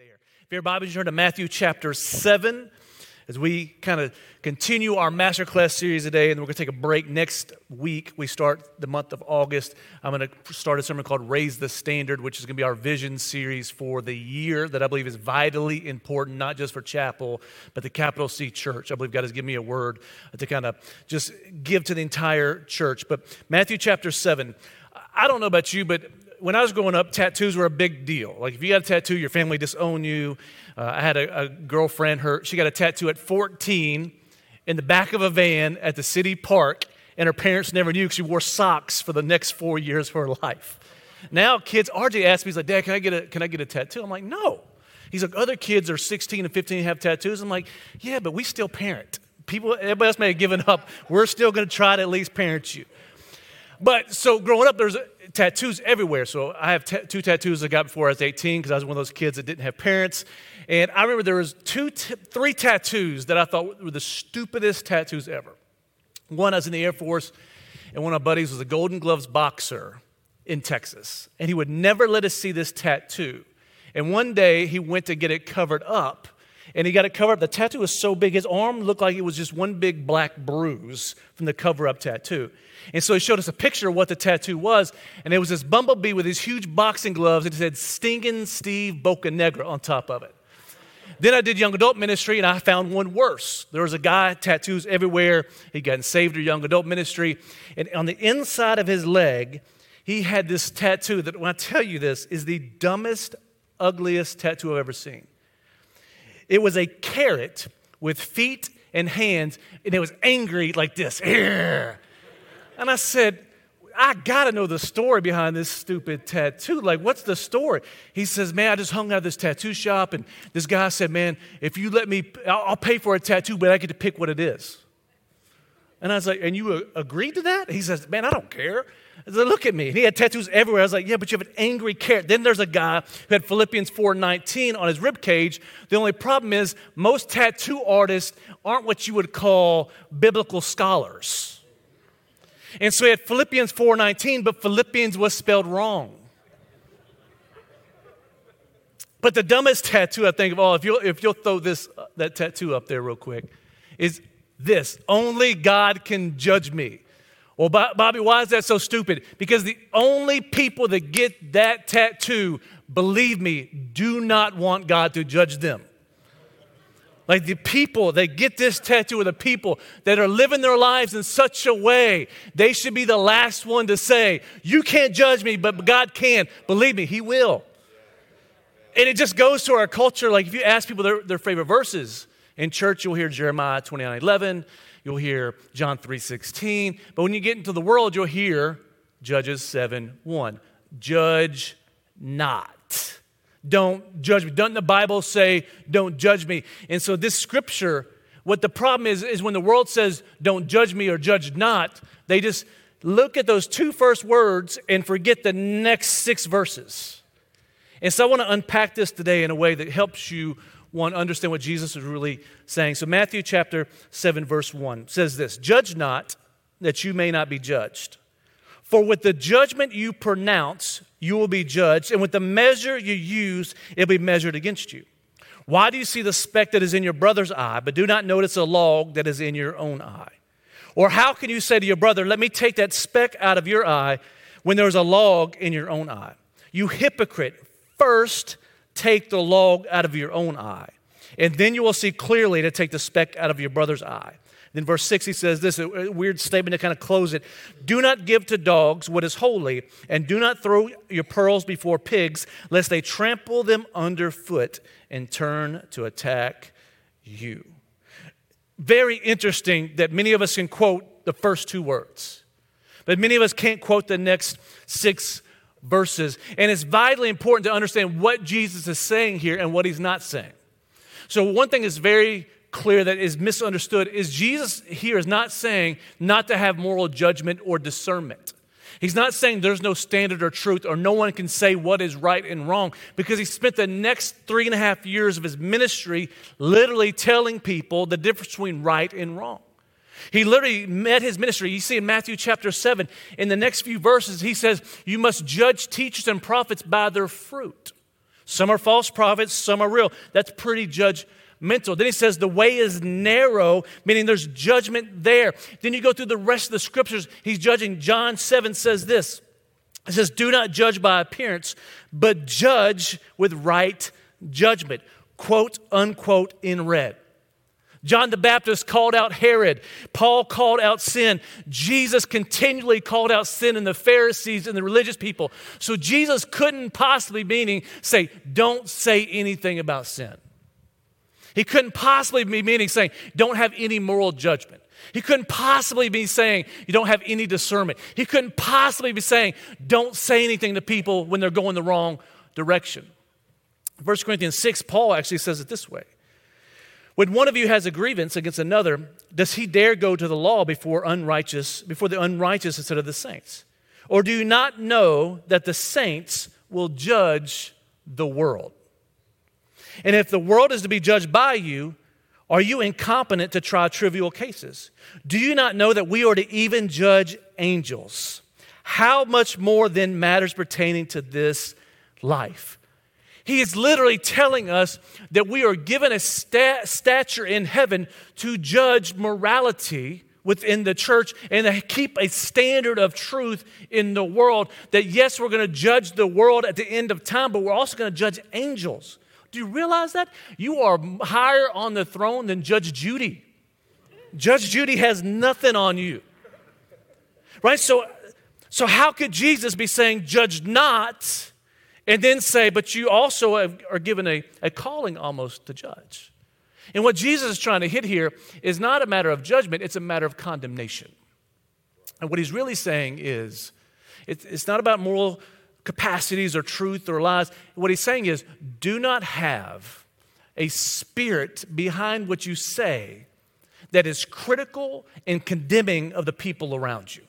there. If your Bible, you turn to Matthew chapter 7 as we kind of continue our masterclass series today, and we're going to take a break next week. We start the month of August. I'm going to start a sermon called Raise the Standard, which is going to be our vision series for the year that I believe is vitally important, not just for chapel, but the capital C church. I believe God has given me a word to kind of just give to the entire church. But Matthew chapter 7, I don't know about you, but when I was growing up, tattoos were a big deal. Like if you got a tattoo, your family disowned you. Uh, I had a, a, girlfriend, her she got a tattoo at 14 in the back of a van at the city park, and her parents never knew because she wore socks for the next four years of her life. Now kids, RJ asked me, he's like, Dad, can I get a can I get a tattoo? I'm like, no. He's like, other kids are 16 and 15 and have tattoos. I'm like, yeah, but we still parent. People, everybody else may have given up. We're still going to try to at least parent you. But so growing up, there's uh, tattoos everywhere. So I have t- two tattoos I got before I was 18 because I was one of those kids that didn't have parents. And I remember there was two, t- three tattoos that I thought were the stupidest tattoos ever. One, I was in the Air Force, and one of my buddies was a Golden Gloves boxer in Texas, and he would never let us see this tattoo. And one day he went to get it covered up, and he got it covered up. The tattoo was so big, his arm looked like it was just one big black bruise from the cover up tattoo. And so he showed us a picture of what the tattoo was, and it was this bumblebee with these huge boxing gloves, and it said Stinging Steve Bocanegra on top of it. Then I did young adult ministry, and I found one worse. There was a guy, tattoos everywhere. He'd gotten saved or young adult ministry. And on the inside of his leg, he had this tattoo that, when I tell you this, is the dumbest, ugliest tattoo I've ever seen. It was a carrot with feet and hands, and it was angry like this. And I said, I gotta know the story behind this stupid tattoo. Like, what's the story? He says, Man, I just hung out at this tattoo shop, and this guy said, Man, if you let me, I'll pay for a tattoo, but I get to pick what it is. And I was like, And you agreed to that? He says, Man, I don't care. Said, Look at me. And he had tattoos everywhere. I was like, Yeah, but you have an angry carrot. Then there's a guy who had Philippians 4:19 on his rib cage. The only problem is most tattoo artists aren't what you would call biblical scholars. And so he had Philippians 4:19, but Philippians was spelled wrong. But the dumbest tattoo I think of all, if you'll, if you'll throw this, uh, that tattoo up there real quick, is this Only God can judge me. Well, Bobby, why is that so stupid? Because the only people that get that tattoo, believe me, do not want God to judge them. Like the people that get this tattoo are the people that are living their lives in such a way, they should be the last one to say, You can't judge me, but God can. Believe me, He will. And it just goes to our culture. Like if you ask people their, their favorite verses in church, you'll hear Jeremiah 29 11, you'll hear John 3 16. But when you get into the world, you'll hear Judges 7 1. Judge not. Don't judge me. Doesn't the Bible say, don't judge me? And so, this scripture, what the problem is, is when the world says, don't judge me or judge not, they just look at those two first words and forget the next six verses. And so, I want to unpack this today in a way that helps you, one, understand what Jesus is really saying. So, Matthew chapter 7, verse 1 says this Judge not that you may not be judged. For with the judgment you pronounce, you will be judged, and with the measure you use, it'll be measured against you. Why do you see the speck that is in your brother's eye, but do not notice a log that is in your own eye? Or how can you say to your brother, Let me take that speck out of your eye when there's a log in your own eye? You hypocrite, first take the log out of your own eye, and then you will see clearly to take the speck out of your brother's eye. Then, verse 6, he says this a weird statement to kind of close it Do not give to dogs what is holy, and do not throw your pearls before pigs, lest they trample them underfoot and turn to attack you. Very interesting that many of us can quote the first two words, but many of us can't quote the next six verses. And it's vitally important to understand what Jesus is saying here and what he's not saying. So, one thing is very clear that is misunderstood is Jesus here is not saying not to have moral judgment or discernment. He's not saying there's no standard or truth or no one can say what is right and wrong because he spent the next three and a half years of his ministry literally telling people the difference between right and wrong. He literally met his ministry. You see in Matthew chapter 7, in the next few verses, he says, You must judge teachers and prophets by their fruit. Some are false prophets, some are real. That's pretty judgmental. Then he says the way is narrow, meaning there's judgment there. Then you go through the rest of the scriptures. He's judging. John 7 says this It says, Do not judge by appearance, but judge with right judgment. Quote, unquote, in red. John the Baptist called out Herod. Paul called out sin. Jesus continually called out sin in the Pharisees and the religious people. So Jesus couldn't possibly meaning say, don't say anything about sin. He couldn't possibly be meaning saying, don't have any moral judgment. He couldn't possibly be saying you don't have any discernment. He couldn't possibly be saying don't say anything to people when they're going the wrong direction. 1 Corinthians 6, Paul actually says it this way when one of you has a grievance against another, does he dare go to the law before unrighteous, before the unrighteous instead of the saints? Or do you not know that the saints will judge the world? And if the world is to be judged by you, are you incompetent to try trivial cases? Do you not know that we are to even judge angels? How much more then matters pertaining to this life? He is literally telling us that we are given a stat- stature in heaven to judge morality within the church and to keep a standard of truth in the world. That yes, we're going to judge the world at the end of time, but we're also going to judge angels. Do you realize that? You are higher on the throne than Judge Judy. Judge Judy has nothing on you. Right? So, so how could Jesus be saying, judge not? And then say, but you also are given a, a calling almost to judge. And what Jesus is trying to hit here is not a matter of judgment, it's a matter of condemnation. And what he's really saying is, it's not about moral capacities or truth or lies. What he's saying is, do not have a spirit behind what you say that is critical and condemning of the people around you.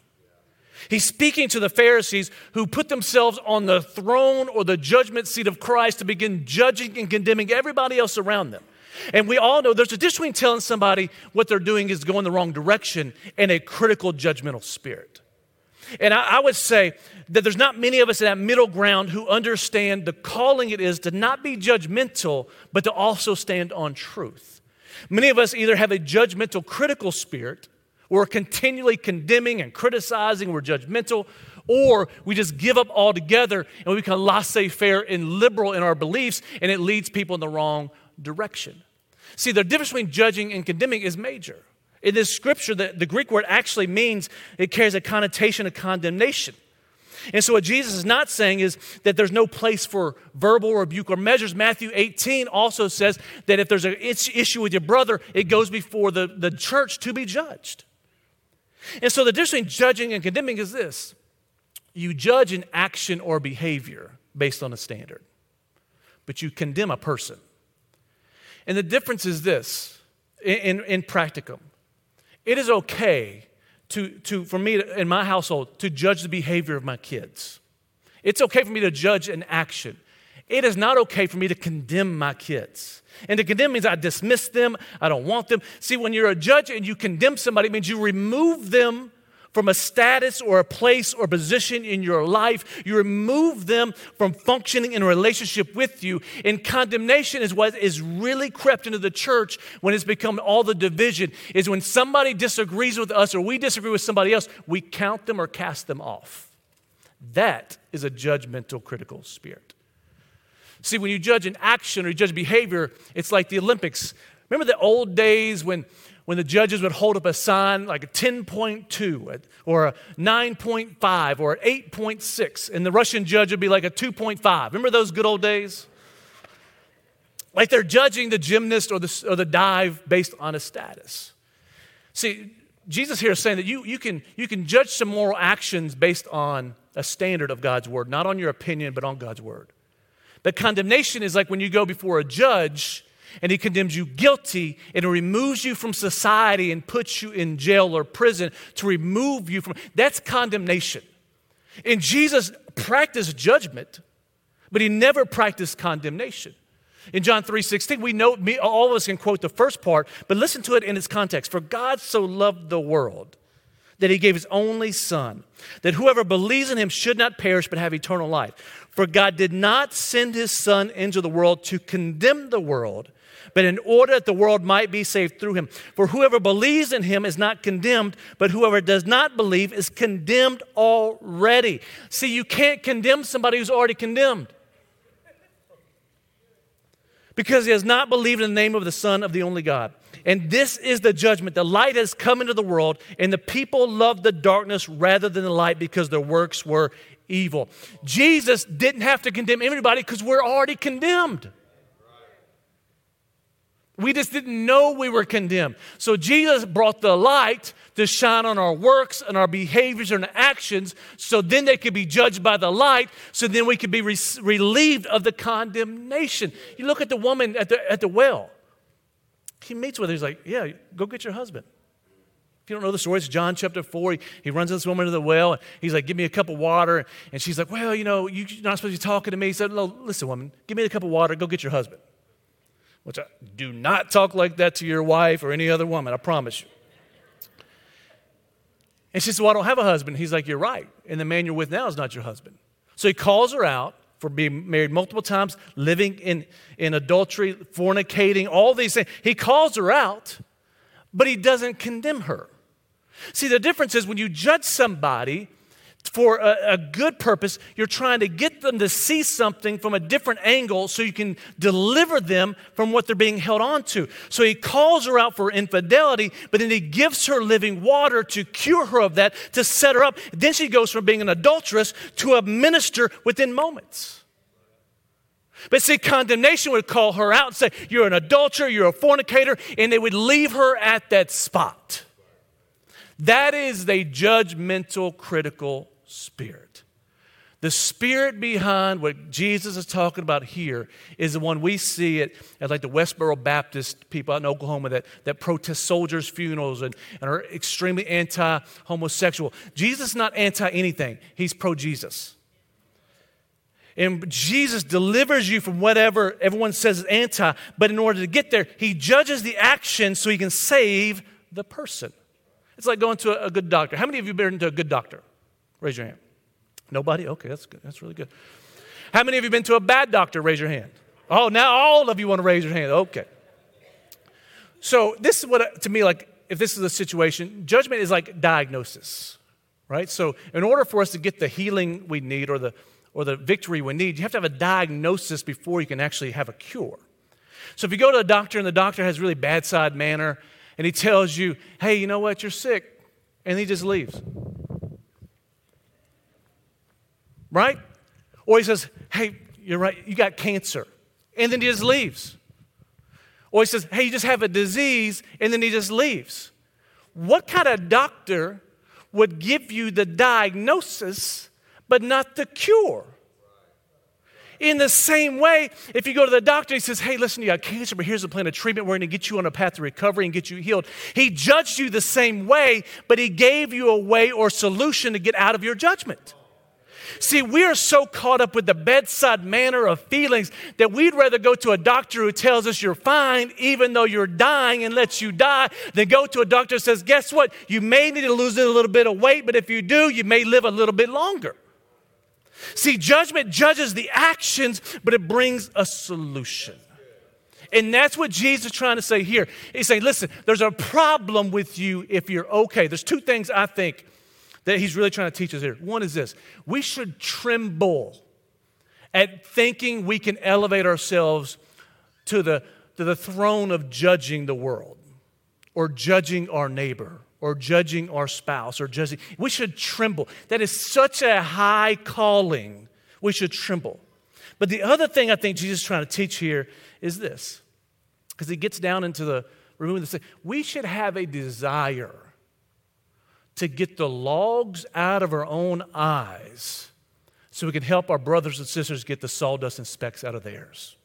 He's speaking to the Pharisees who put themselves on the throne or the judgment seat of Christ to begin judging and condemning everybody else around them. And we all know there's a difference between telling somebody what they're doing is going the wrong direction and a critical judgmental spirit. And I, I, would say that there's not many of us in that middle ground who understand the calling it is to not be judgmental, but to also stand on truth. Many of us either have a judgmental, critical spirit, we're continually condemning and criticizing, we're judgmental, or we just give up altogether and we become laissez faire and liberal in our beliefs, and it leads people in the wrong direction. See, the difference between judging and condemning is major. In this scripture, the, the Greek word actually means it carries a connotation of condemnation. And so, what Jesus is not saying is that there's no place for verbal rebuke or measures. Matthew 18 also says that if there's an issue with your brother, it goes before the, the church to be judged. And so the difference between judging and condemning is this you judge an action or behavior based on a standard, but you condemn a person. And the difference is this in, in, in practicum it is okay to, to, for me in my household to judge the behavior of my kids. It's okay for me to judge an action. It is not okay for me to condemn my kids. And to condemn means I dismiss them, I don't want them. See, when you're a judge and you condemn somebody, it means you remove them from a status or a place or position in your life. You remove them from functioning in a relationship with you. And condemnation is what is really crept into the church when it's become all the division, is when somebody disagrees with us or we disagree with somebody else, we count them or cast them off. That is a judgmental, critical spirit. See, when you judge an action or you judge behavior, it's like the Olympics. Remember the old days when, when the judges would hold up a sign like a 10.2 or a 9.5 or an 8.6, and the Russian judge would be like a 2.5. Remember those good old days? Like they're judging the gymnast or the, or the dive based on a status. See, Jesus here is saying that you, you, can, you can judge some moral actions based on a standard of God's word, not on your opinion, but on God's word. But condemnation is like when you go before a judge and he condemns you guilty and removes you from society and puts you in jail or prison to remove you from that's condemnation. And Jesus practiced judgment, but he never practiced condemnation. In John 3:16, we know all of us can quote the first part, but listen to it in its context. For God so loved the world that he gave his only Son, that whoever believes in him should not perish but have eternal life. For God did not send his Son into the world to condemn the world, but in order that the world might be saved through him. For whoever believes in him is not condemned, but whoever does not believe is condemned already. See, you can't condemn somebody who's already condemned because he has not believed in the name of the Son of the only God. And this is the judgment. The light has come into the world, and the people loved the darkness rather than the light because their works were evil. Jesus didn't have to condemn everybody because we're already condemned. We just didn't know we were condemned. So Jesus brought the light to shine on our works and our behaviors and actions so then they could be judged by the light, so then we could be re- relieved of the condemnation. You look at the woman at the, at the well. He meets with her. He's like, Yeah, go get your husband. You don't know the story, it's John chapter 4. He, he runs this woman to the well. And he's like, Give me a cup of water. And she's like, Well, you know, you're not supposed to be talking to me. He said, No, listen, woman, give me a cup of water. Go get your husband. Which I do not talk like that to your wife or any other woman, I promise you. And she said, Well, I don't have a husband. He's like, You're right. And the man you're with now is not your husband. So he calls her out for being married multiple times, living in, in adultery, fornicating, all these things. He calls her out, but he doesn't condemn her. See, the difference is when you judge somebody, for a, a, good purpose. You're trying to get them to see something from a different angle so you can deliver them from what they're being held on to. So he calls her out for infidelity, but then he gives her living water to cure her of that, to set her up. Then she goes from being an adulteress to a minister within moments. But see, condemnation would call her out and say, You're an adulterer, you're a fornicator, and they would leave her at that spot. That is the judgmental, critical spirit. The spirit behind what Jesus is talking about here is the one we see at like the Westboro Baptist people out in Oklahoma that, that protest soldiers' funerals and, and are extremely anti homosexual. Jesus is not anti anything, he's pro Jesus. And Jesus delivers you from whatever everyone says is anti, but in order to get there, he judges the action so he can save the person. It's like going to a good doctor. How many of you have been to a good doctor? Raise your hand. Nobody? Okay, that's good. That's really good. How many of you been to a bad doctor? Raise your hand. Oh, now all of you want to raise your hand. Okay. So this is what uh, to me like if this is a situation, judgment is like diagnosis, right? So in order for us to get the healing we need or the or the victory we need, you have to have a diagnosis before you can actually have a cure. So if you go to a doctor and the doctor has really bad side manner and he tells you, "Hey, you know what? You're sick." And he just leaves. right? Or he says, hey, you're right, you got cancer. And then he just leaves. Or he says, hey, you just have a disease, and then he just leaves. What kind of doctor would give you the diagnosis but not the cure? In the same way, if you go to the doctor, he says, Hey, listen, you got cancer, but here's a plan of treatment. We're going to get you on a path to recovery and get you healed. He judged you the same way, but he gave you a way or solution to get out of your judgment. See, we are so caught up with the bedside manner of feelings that we'd rather go to a doctor who tells us you're fine, even though you're dying and lets you die, than go to a doctor who says, Guess what? You may need to lose a little bit of weight, but if you do, you may live a little bit longer. See, judgment judges the actions, but it brings a solution. And that's what Jesus is trying to say here. He's saying, listen, there's a problem with you if you're okay. There's two things I think that he's really trying to teach us here. One is this we should tremble at thinking we can elevate ourselves to the, to the throne of judging the world or judging our neighbor or judging our spouse or judging. We should tremble. That is such a high calling. We should tremble. But the other thing I think Jesus is trying to teach here is this because he gets down into the removing the we should have a desire to get the logs out of our own eyes so we can help our brothers and sisters get the sawdust and specks out of theirs.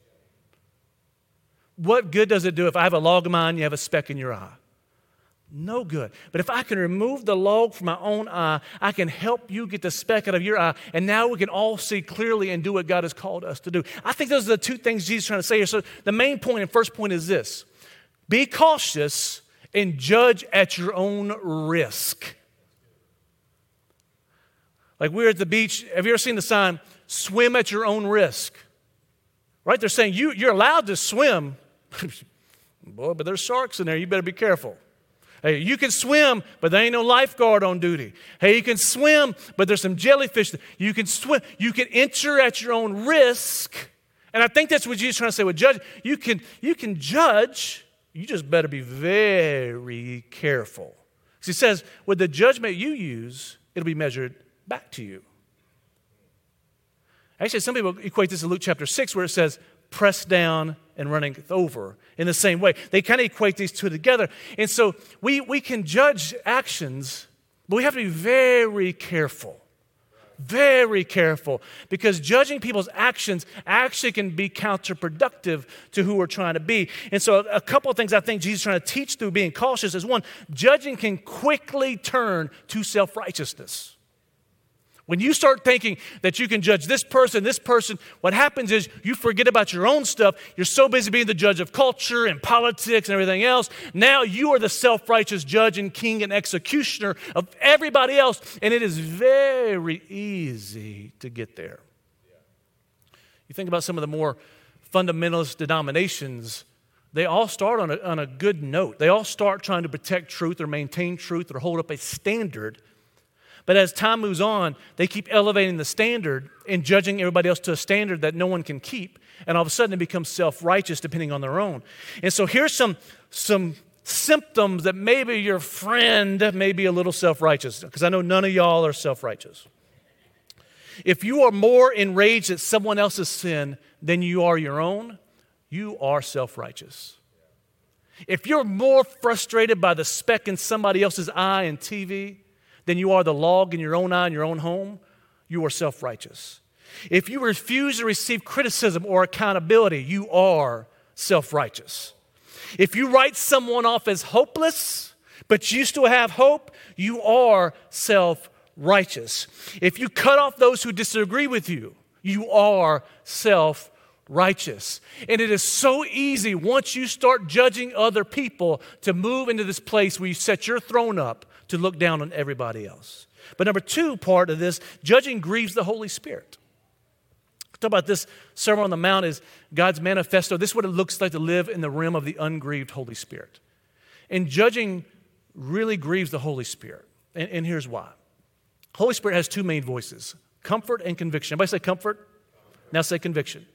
What good does it do if I have a log in mine, you have a speck in your eye? No good. But if I can remove the log from my own eye, I can help you get the speck out of your eye, and now we can all see clearly and do what God has called us to do. I think those are the two things Jesus is trying to say here. So the main point and first point is this be cautious and judge at your own risk. Like we're at the beach. Have you ever seen the sign, swim at your own risk? Right? They're saying you, you're allowed to swim. Boy, but there's sharks in there. You better be careful. Hey, you can swim, but there ain't no lifeguard on duty. Hey, you can swim, but there's some jellyfish. You can swim. You can enter at your own risk. And I think that's what Jesus is trying to say with judge. You can, you can judge. You just better be very careful. He says, with the judgment you use, it'll be measured back to you. Actually, some people equate this to Luke chapter 6, where it says, pressed down and running over in the same way. They kind of equate these two together. And so we, we can judge actions, but we have to be very careful. Very careful because judging people's actions actually can be counterproductive to who we're trying to be. And so, a couple of things I think Jesus is trying to teach through being cautious is one, judging can quickly turn to self righteousness. When you start thinking that you can judge this person, this person, what happens is you forget about your own stuff. You're so busy being the judge of culture and politics and everything else. Now you are the self righteous judge and king and executioner of everybody else. And it is very easy to get there. You think about some of the more fundamentalist denominations, they all start on a, on a good note. They all start trying to protect truth or maintain truth or hold up a standard but as time moves on, they keep elevating the standard and judging everybody else to a standard that no one can keep. And all of a sudden, it becomes self righteous depending on their own. And so here's some, some symptoms that maybe your friend may be a little self righteous, because I know none of y'all are self righteous. If you are more enraged at someone else's sin than you are your own, you are self righteous. If you're more frustrated by the speck in somebody else's eye in TV than you are the log in your own eye in your own home, you are self righteous. If you refuse to receive criticism or accountability, you are self righteous. If you write someone off as hopeless, but you still have hope, you are self righteous. If you cut off those who disagree with you, you are self righteous. And it is so easy once you start judging other people to move into this place where you set your throne up to look down on everybody else. But number two part of this, judging grieves the Holy Spirit. Talk about this Sermon on the Mount is God's manifesto. This is what it looks like to live in the realm of the ungrieved Holy Spirit. And judging really grieves the Holy Spirit. And, and here's why. Holy Spirit has two main voices comfort and conviction. Everybody say comfort? Now say conviction.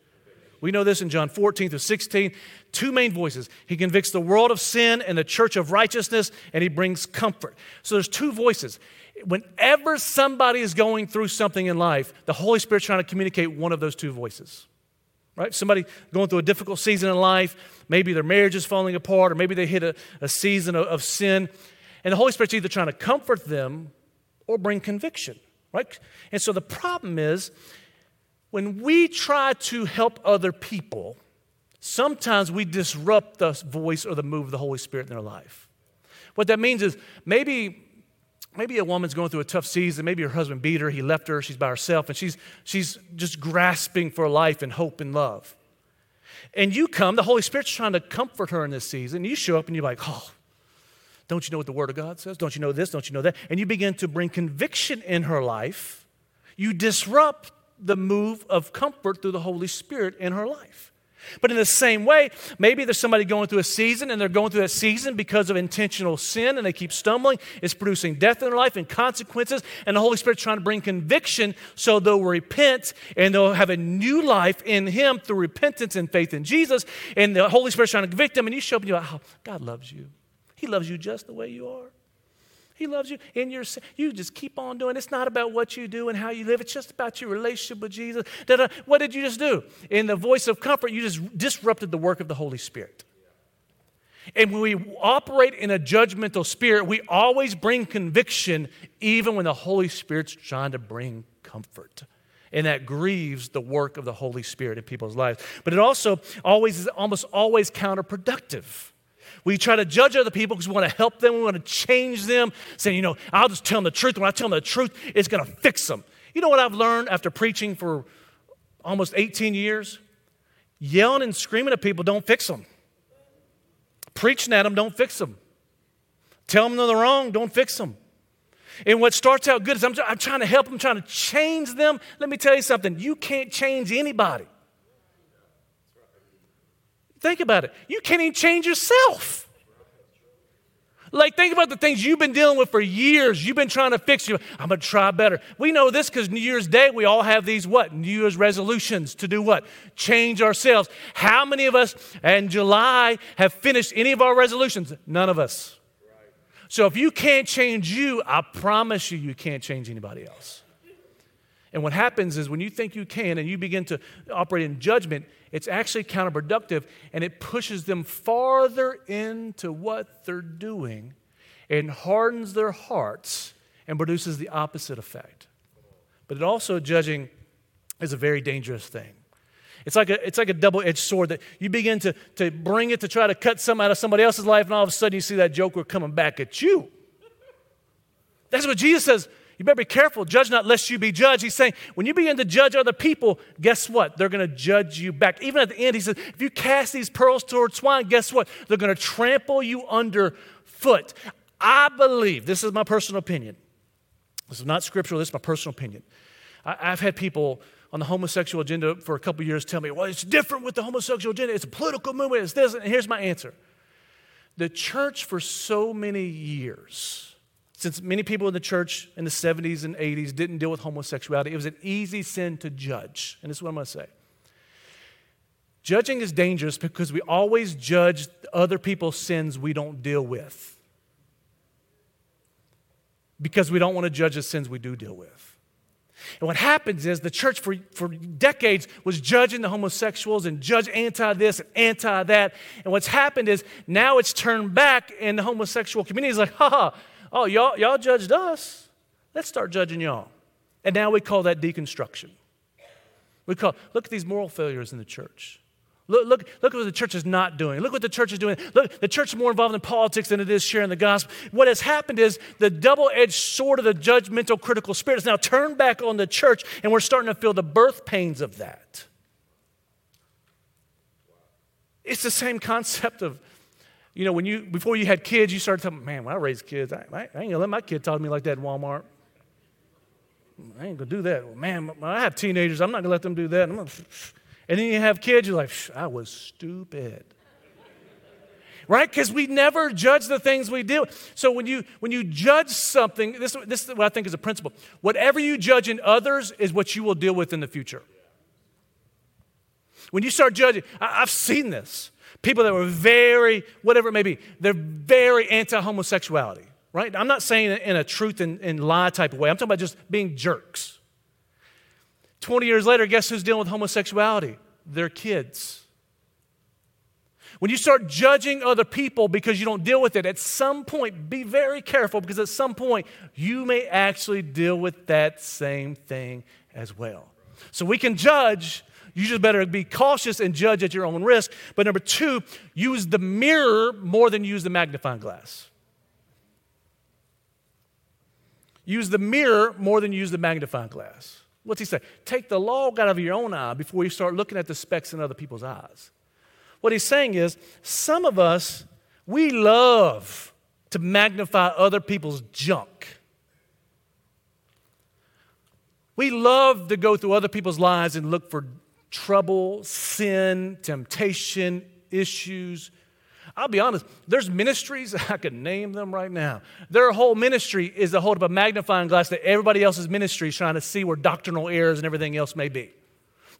We know this in John 14 through 16. Two main voices. He convicts the world of sin and the church of righteousness, and he brings comfort. So there's two voices. Whenever somebody is going through something in life, the Holy Spirit's trying to communicate one of those two voices. Right? Somebody going through a difficult season in life, maybe their marriage is falling apart, or maybe they hit a, a season of, of sin. And the Holy Spirit's either trying to comfort them or bring conviction. Right? And so the problem is when we try to help other people, sometimes we disrupt the voice or the move of the Holy Spirit in their life. What that means is maybe maybe a woman's going through a tough season. Maybe her husband beat her he left her she's by herself and she's she's just grasping for life and hope and love. And you come the holy spirit's trying to comfort her in this season. You show up and you're like oh don't you know what the word of god says? Don't you know this? Don't you know that? And you begin to bring conviction in her life. You disrupt the move of comfort through the Holy Spirit in her life. But in the same way, maybe there's somebody going through a season and they're going through that season because of intentional sin and they keep stumbling. It's producing death in their life and consequences. And the Holy Spirit's trying to bring conviction so they'll repent and they'll have a new life in Him through repentance and faith in Jesus. And the Holy Spirit's trying to convict them. And you show up and you're like, oh, God loves you. He loves you just the way you are. He loves you. And you're, you just keep on doing. It's not about what you do and how you live. It's just about your relationship with Jesus. Da-da. What did you just do? In the voice of comfort, you just disrupted the work of the Holy Spirit. And when we operate in a judgmental spirit, we always bring conviction, even when the Holy Spirit's trying to bring comfort. And that grieves the work of the Holy Spirit in people's lives. But it also always is almost always counterproductive. We try to judge other people because we want to help them, we want to change them, saying, you know, I'll just tell them the truth. When I tell them the truth, it's going to fix them. You know what I've learned after preaching for almost 18 years? Yelling and screaming at people don't fix them. Preaching at them don't fix them. Tell them they're wrong, don't fix them. And what starts out good is I'm, I'm trying to help them, trying to change them. Let me tell you something you can't change anybody. Think about it. You can't even change yourself. Like, think about the things you've been dealing with for years. You've been trying to fix you. I'm going to try better. We know this because New Year's Day, we all have these what? New Year's resolutions to do what? Change ourselves. How many of us in July have finished any of our resolutions? None of us. So if you can't change you, I promise you, you can't change anybody else. And what happens is when you think you can and you begin to operate in judgment, it's actually counterproductive and it pushes them farther into what they're doing and hardens their hearts and produces the opposite effect. But it also, judging is a very dangerous thing. It's like a, it's like a double edged sword that you begin to, to bring it to try to cut some out of somebody else's life, and all of a sudden you see that joker coming back at you. That's what Jesus says. You better be careful. Judge not lest you be judged. He's saying when you begin to judge other people, guess what? They're going to judge you back. Even at the end, he says, if you cast these pearls towards swine, guess what? They're going to trample you underfoot. I believe, this is my personal opinion. This is not scriptural, this is my personal opinion. I, I've had people on the homosexual agenda for a couple years tell me, well, it's different with the homosexual agenda. It's a political movement. It's this. And here's my answer. The church for so many years, since many people in the church in the 70s and 80s didn't deal with homosexuality, it was an easy sin to judge. And this is what I'm going to say. Judging is dangerous because we always judge other people's sins we don't deal with. Because we don't want to judge the sins we do deal with. And what happens is the church for, for decades was judging the homosexuals and judge anti this and anti that. And what's happened is now it's turned back, and the homosexual community is like, ha ha, oh, y'all, y'all judged us. Let's start judging y'all. And now we call that deconstruction. We call, look at these moral failures in the church. Look, look, look at what the church is not doing. Look what the church is doing. Look, the church is more involved in politics than it is sharing the gospel. What has happened is the double edged sword of the judgmental, critical spirit is now turned back on the church, and we're starting to feel the birth pains of that. It's the same concept of, you know, when you, before you had kids, you started talking, man, when I raise kids, I, I, ain't gonna let my kid talk to me like that in Walmart. I ain't gonna do that. man, I have teenagers, I'm not gonna let them do that. Gonna, and then you have kids, you're like, I was stupid. right? Because we never judge the things we do. So when you when you judge something, this, this is what I think is a principle. Whatever you judge in others is what you will deal with in the future. When you start judging, I, I've seen this. People that were very, whatever it may be, they're very anti-homosexuality, right? I'm not saying it in a truth and, and lie type of way. I'm talking about just being jerks. 20 years later, guess who's dealing with homosexuality? Their kids. When you start judging other people because you don't deal with it, at some point, be very careful because at some point, you may actually deal with that same thing as well. So we can judge. You just better be cautious and judge at your own risk. But number two, use the mirror more than use the magnifying glass. Use the mirror more than use the magnifying glass. What's he say? Take the log out of your own eye before you start looking at the specks in other people's eyes. What he's saying is, some of us, we love to magnify other people's junk. We love to go through other people's lives and look for trouble, sin, temptation, issues, I'll be honest, there's ministries, I could name them right now. Their whole ministry is to hold up a magnifying glass to everybody else's ministry is trying to see where doctrinal errors and everything else may be.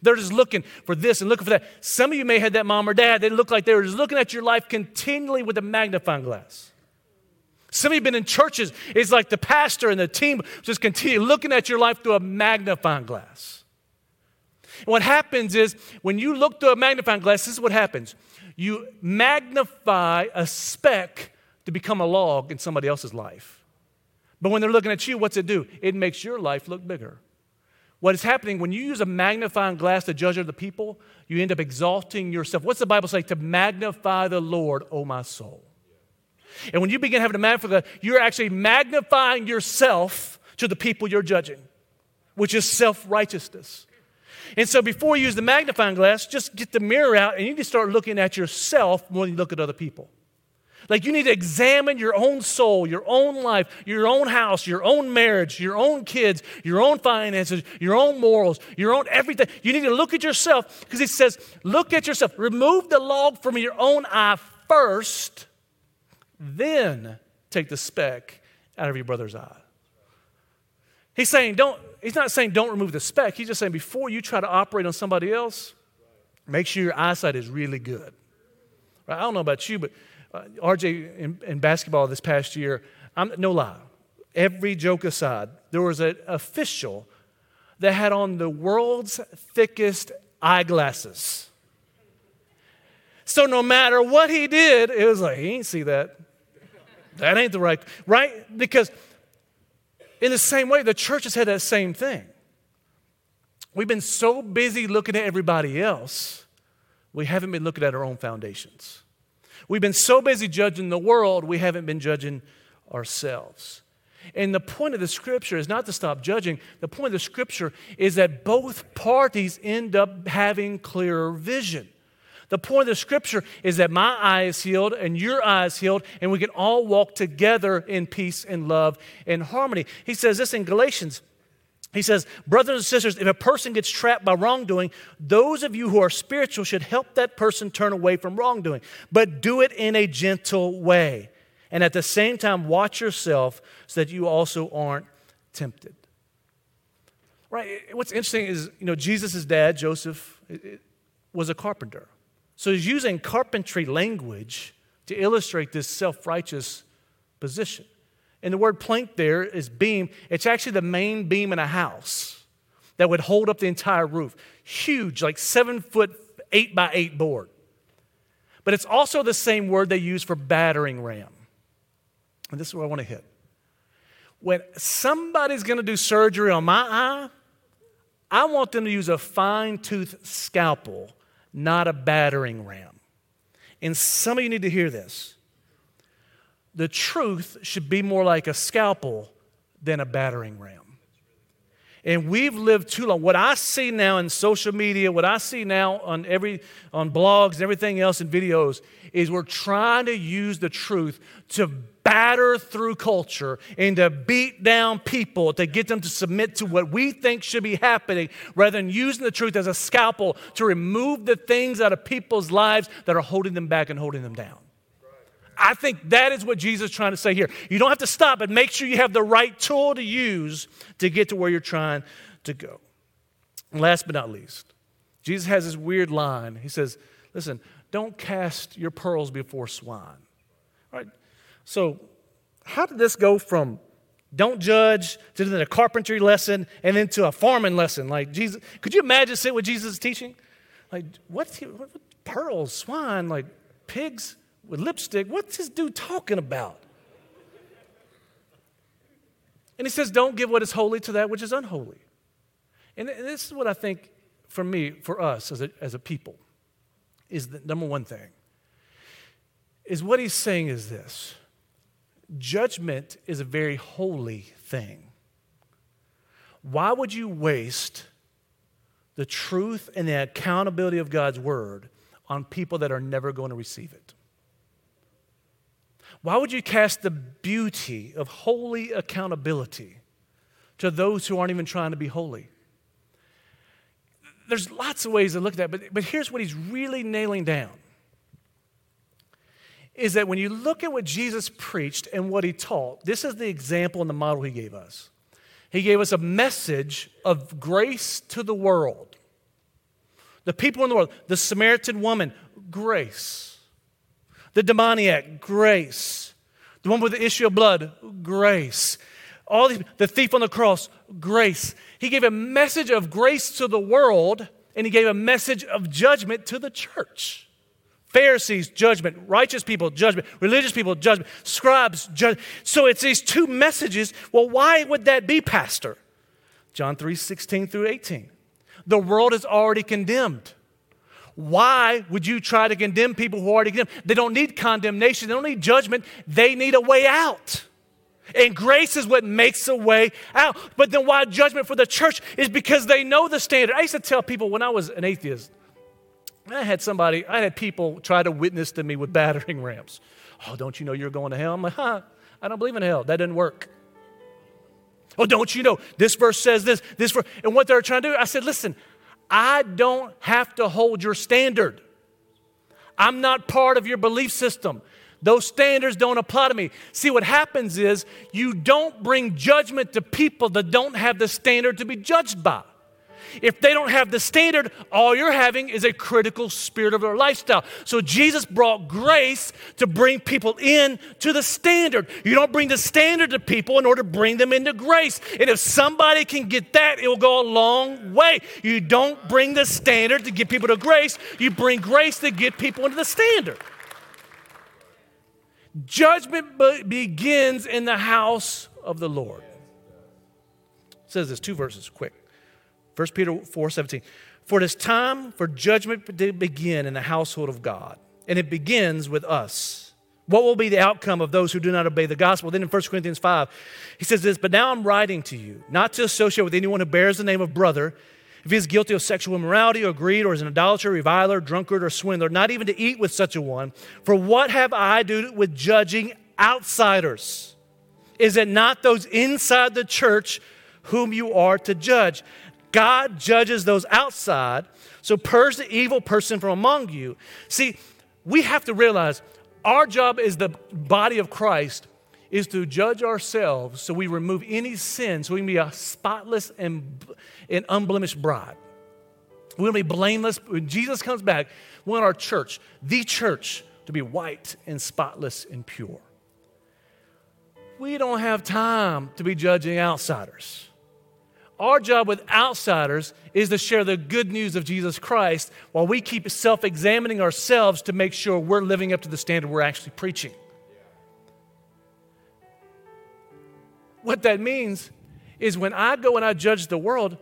They're just looking for this and looking for that. Some of you may have that mom or dad, they look like they were just looking at your life continually with a magnifying glass. Some of you have been in churches, it's like the pastor and the team just continue looking at your life through a magnifying glass. And what happens is when you look through a magnifying glass, this is what happens you magnify a speck to become a log in somebody else's life. But when they're looking at you, what's it do? It makes your life look bigger. What is happening when you use a magnifying glass to judge other people, you end up exalting yourself. What's the Bible say? To magnify the Lord, O my soul. And when you begin having a magnify, the, you're actually magnifying yourself to the people you're judging, which is self righteousness. And so before you use the magnifying glass, just get the mirror out and you need to start looking at yourself more than you look at other people. Like you need to examine your own soul, your own life, your own house, your own marriage, your own kids, your own finances, your own morals, your own everything. You need to look at yourself because he says, look at yourself. Remove the log from your own eye first, then take the speck out of your brother's eye. He's saying, don't, he's not saying don't remove the speck. He's just saying before you try to operate on somebody else, make sure your eyesight is really good. Right? I don't know about you, but uh, RJ in, in, basketball this past year, I'm, no lie, every joke aside, there was an official that had on the world's thickest eyeglasses. So no matter what he did, it was like, he ain't see that. That ain't the right, right? Because in the same way, the church has had that same thing. We've been so busy looking at everybody else, we haven't been looking at our own foundations. We've been so busy judging the world, we haven't been judging ourselves. And the point of the scripture is not to stop judging. The point of the scripture is that both parties end up having clearer vision. The point of the scripture is that my eye is healed and your eye is healed, and we can all walk together in peace and love and harmony. He says this in Galatians. He says, Brothers and sisters, if a person gets trapped by wrongdoing, those of you who are spiritual should help that person turn away from wrongdoing, but do it in a gentle way. And at the same time, watch yourself so that you also aren't tempted. Right? What's interesting is, you know, Jesus' dad, Joseph, was a carpenter. So he's using carpentry language to illustrate this self righteous position. And the word plank there is beam. It's actually the main beam in a house that would hold up the entire roof. Huge, like seven foot, eight by eight board. But it's also the same word they use for battering ram. And this is where I want to hit. When somebody's going to do surgery on my eye, I want them to use a fine tooth scalpel not a battering ram. And some of you need to hear this. The truth should be more like a scalpel than a battering ram. And we've lived too long. What I see now in social media, what I see now on every on blogs and everything else in videos is we're trying to use the truth to batter through culture and to beat down people to get them to submit to what we think should be happening rather than using the truth as a scalpel to remove the things out of people's lives that are holding them back and holding them down. I think that is what Jesus is trying to say here. You don't have to stop, but make sure you have the right tool to use to get to where you're trying to go. Last but not least, Jesus has this weird line. He says, Listen, don't cast your pearls before swine. All right? So, how did this go from don't judge to then a carpentry lesson and then to a farming lesson? Like Jesus, could you imagine sit with Jesus teaching? Like, what's he, what, pearls, swine, like pigs with lipstick? What's this dude talking about? And he says, don't give what is holy to that which is unholy. And this is what I think for me, for us as a, as a people, is the number one thing. Is what he's saying is this Judgment is a very holy thing. Why would you waste the truth and the accountability of God's word on people that are never going to receive it? Why would you cast the beauty of holy accountability to those who aren't even trying to be holy? There's lots of ways to look at that, but, but here's what he's really nailing down is that when you look at what Jesus preached and what he taught, this is the example and the model he gave us. He gave us a message of grace to the world. The people in the world, the Samaritan woman, grace. The demoniac, grace. The one with the issue of blood, grace. All these, the thief on the cross, grace. He gave a message of grace to the world, and he gave a message of judgment to the church. Pharisees, judgment. Righteous people, judgment. Religious people, judgment. Scribes, judgment. So it's these two messages. Well, why would that be, Pastor? John 3 16 through 18. The world is already condemned. Why would you try to condemn people who are already condemned? They don't need condemnation, they don't need judgment, they need a way out. And grace is what makes a way out. But then why judgment for the church is because they know the standard. I used to tell people when I was an atheist, I had somebody, I had people try to witness to me with battering rams. Oh, don't you know you're going to hell? I'm like, huh, I don't believe in hell. That didn't work. Oh, don't you know this verse says this, this verse. And what they're trying to do, I said, listen, I don't have to hold your standard. I'm not part of your belief system. Those standards don't apply to me. See, what happens is you don't bring judgment to people that don't have the standard to be judged by. If they don't have the standard, all you're having is a critical spirit of their lifestyle. So Jesus brought grace to bring people in to the standard. You don't bring the standard to people in order to bring them into grace. And if somebody can get that, it will go a long way. You don't bring the standard to get people to grace, you bring grace to get people into the standard. Judgment be- begins in the house of the Lord. It says this two verses quick. 1 Peter 4 17. For it is time for judgment to begin in the household of God, and it begins with us. What will be the outcome of those who do not obey the gospel? Then in 1 Corinthians 5, he says this, But now I'm writing to you, not to associate with anyone who bears the name of brother, if he is guilty of sexual immorality or greed or is an idolater, reviler, drunkard, or swindler, not even to eat with such a one. For what have I to do with judging outsiders? Is it not those inside the church whom you are to judge? God judges those outside. So purge the evil person from among you. See, we have to realize our job as the body of Christ is to judge ourselves so we remove any sin so we can be a spotless and, and unblemished bride. We want to be blameless. When Jesus comes back, we want our church, the church, to be white and spotless and pure. We don't have time to be judging outsiders. Our job with outsiders is to share the good news of Jesus Christ while we keep self examining ourselves to make sure we're living up to the standard we're actually preaching. What that means is when I go and I judge the world,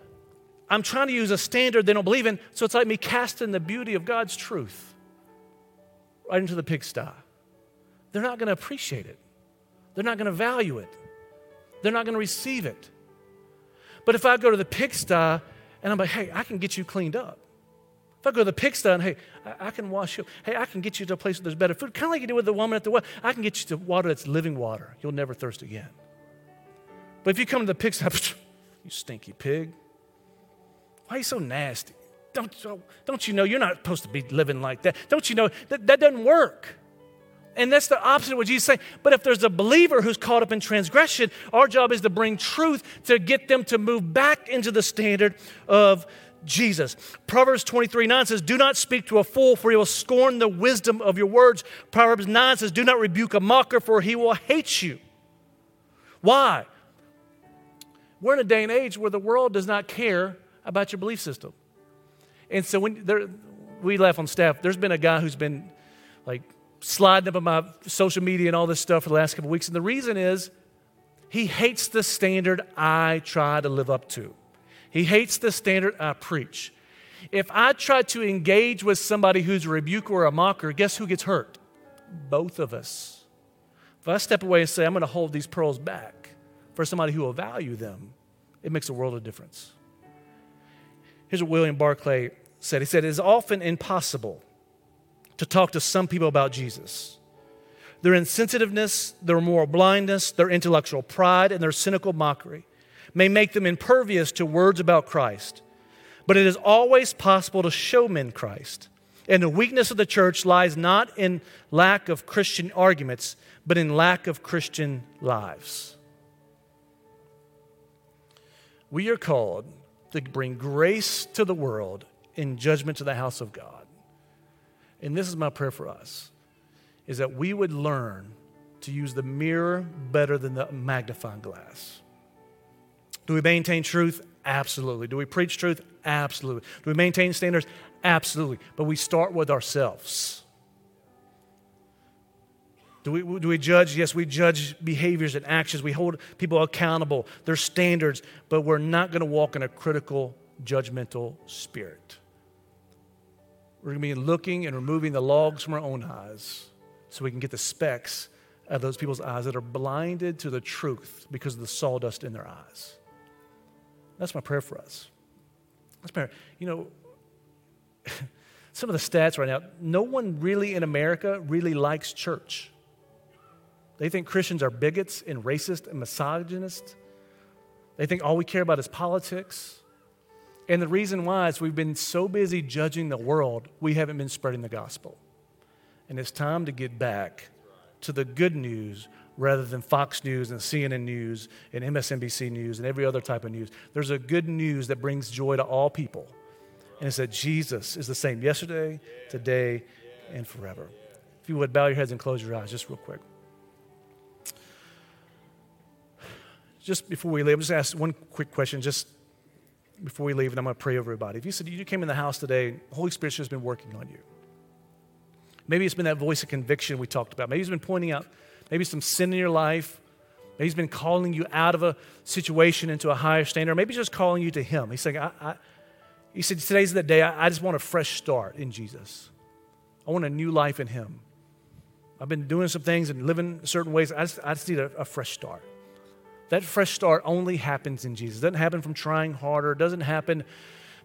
I'm trying to use a standard they don't believe in, so it's like me casting the beauty of God's truth right into the pigsty. They're not going to appreciate it, they're not going to value it, they're not going to receive it. But if I go to the pigsty and I'm like, hey, I can get you cleaned up. If I go to the pigsty and, hey, I, I can wash you, hey, I can get you to a place where there's better food, kind of like you did with the woman at the well, I can get you to water that's living water. You'll never thirst again. But if you come to the pigsty, you stinky pig, why are you so nasty? Don't, don't you know you're not supposed to be living like that? Don't you know that, that doesn't work? And that's the opposite of what Jesus is saying. But if there's a believer who's caught up in transgression, our job is to bring truth to get them to move back into the standard of Jesus. Proverbs 23 9 says, Do not speak to a fool, for he will scorn the wisdom of your words. Proverbs 9 says, Do not rebuke a mocker, for he will hate you. Why? We're in a day and age where the world does not care about your belief system. And so when there, we laugh on staff, there's been a guy who's been like sliding up on my social media and all this stuff for the last couple weeks. And the reason is he hates the standard I try to live up to. He hates the standard I preach. If I try to engage with somebody who's a rebuker or a mocker, guess who gets hurt? Both of us. If I step away and say, I'm going to hold these pearls back for somebody who will value them, it makes a world of difference. Here's what William Barclay said He said, It is often impossible to talk to some people about Jesus. Their insensitiveness, their moral blindness, their intellectual pride, and their cynical mockery may make them impervious to words about Christ. But it is always possible to show men Christ. And the weakness of the church lies not in lack of Christian arguments, but in lack of Christian lives. We are called to bring grace to the world in judgment to the house of God and this is my prayer for us, is that we would learn to use the mirror better than the magnifying glass. Do we maintain truth? Absolutely. Do we preach truth? Absolutely. Do we maintain standards? Absolutely. But we start with ourselves. Do we, do we judge? Yes, we judge behaviors and actions. We hold people accountable, their standards, but we're not going to walk in a critical, judgmental spirit. We're going to be looking and removing the logs from our own eyes so we can get the specks out of those people's eyes that are blinded to the truth because of the sawdust in their eyes. That's my prayer for us. That's prayer. You know, some of the stats right now no one really in America really likes church. They think Christians are bigots and racist and misogynist. They think all we care about is politics. And the reason why is we've been so busy judging the world, we haven't been spreading the gospel. And it's time to get back to the good news rather than Fox News and CNN News and MSNBC News and every other type of news. There's a good news that brings joy to all people. And it's that Jesus is the same yesterday, today, and forever. If you would, bow your heads and close your eyes just real quick. Just before we leave, I'm just ask one quick question, just before we leave, and I'm going to pray over everybody. If you said you came in the house today, Holy Spirit has been working on you. Maybe it's been that voice of conviction we talked about. Maybe He's been pointing out maybe some sin in your life. Maybe He's been calling you out of a situation into a higher standard. Maybe just calling you to Him. He's saying, I, I, He said, Today's the day. I, I just want a fresh start in Jesus. I want a new life in Him. I've been doing some things and living certain ways. I just, I just need a, a fresh start. That fresh start only happens in Jesus. It doesn't happen from trying harder. It doesn't happen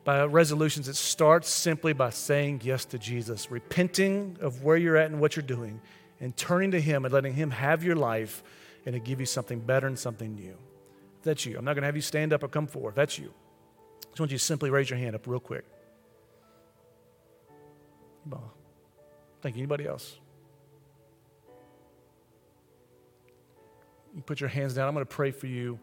by resolutions. It starts simply by saying yes to Jesus, repenting of where you're at and what you're doing, and turning to Him and letting Him have your life and to give you something better and something new. If that's you. I'm not going to have you stand up or come forward. If that's you. I just want you to simply raise your hand up real quick. Thank you. Anybody else? Put your hands down. I'm going to pray for you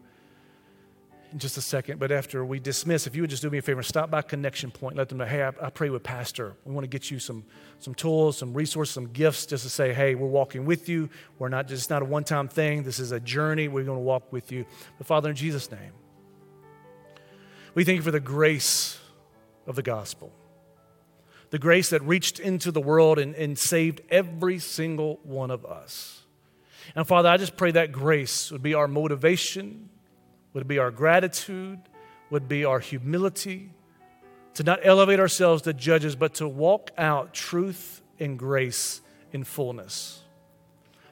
in just a second, but after we dismiss, if you would just do me a favor, stop by Connection Point. Let them know, hey, I, I pray with Pastor. We want to get you some, some tools, some resources, some gifts just to say, hey, we're walking with you. We're not just not a one time thing. This is a journey. We're going to walk with you. But Father, in Jesus' name, we thank you for the grace of the gospel. The grace that reached into the world and, and saved every single one of us. And Father, I just pray that grace would be our motivation, would be our gratitude, would be our humility, to not elevate ourselves to judges, but to walk out truth and grace in fullness.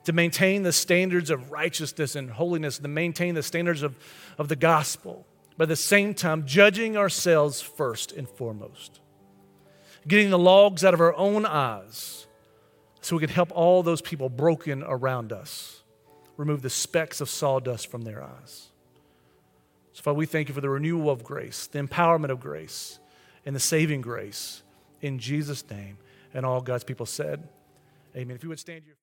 To maintain the standards of righteousness and holiness, to maintain the standards of, of the gospel, but at the same time, judging ourselves first and foremost. Getting the logs out of our own eyes so we can help all those people broken around us remove the specks of sawdust from their eyes. So, Father, we thank you for the renewal of grace, the empowerment of grace, and the saving grace in Jesus' name. And all God's people said, Amen. If you would stand your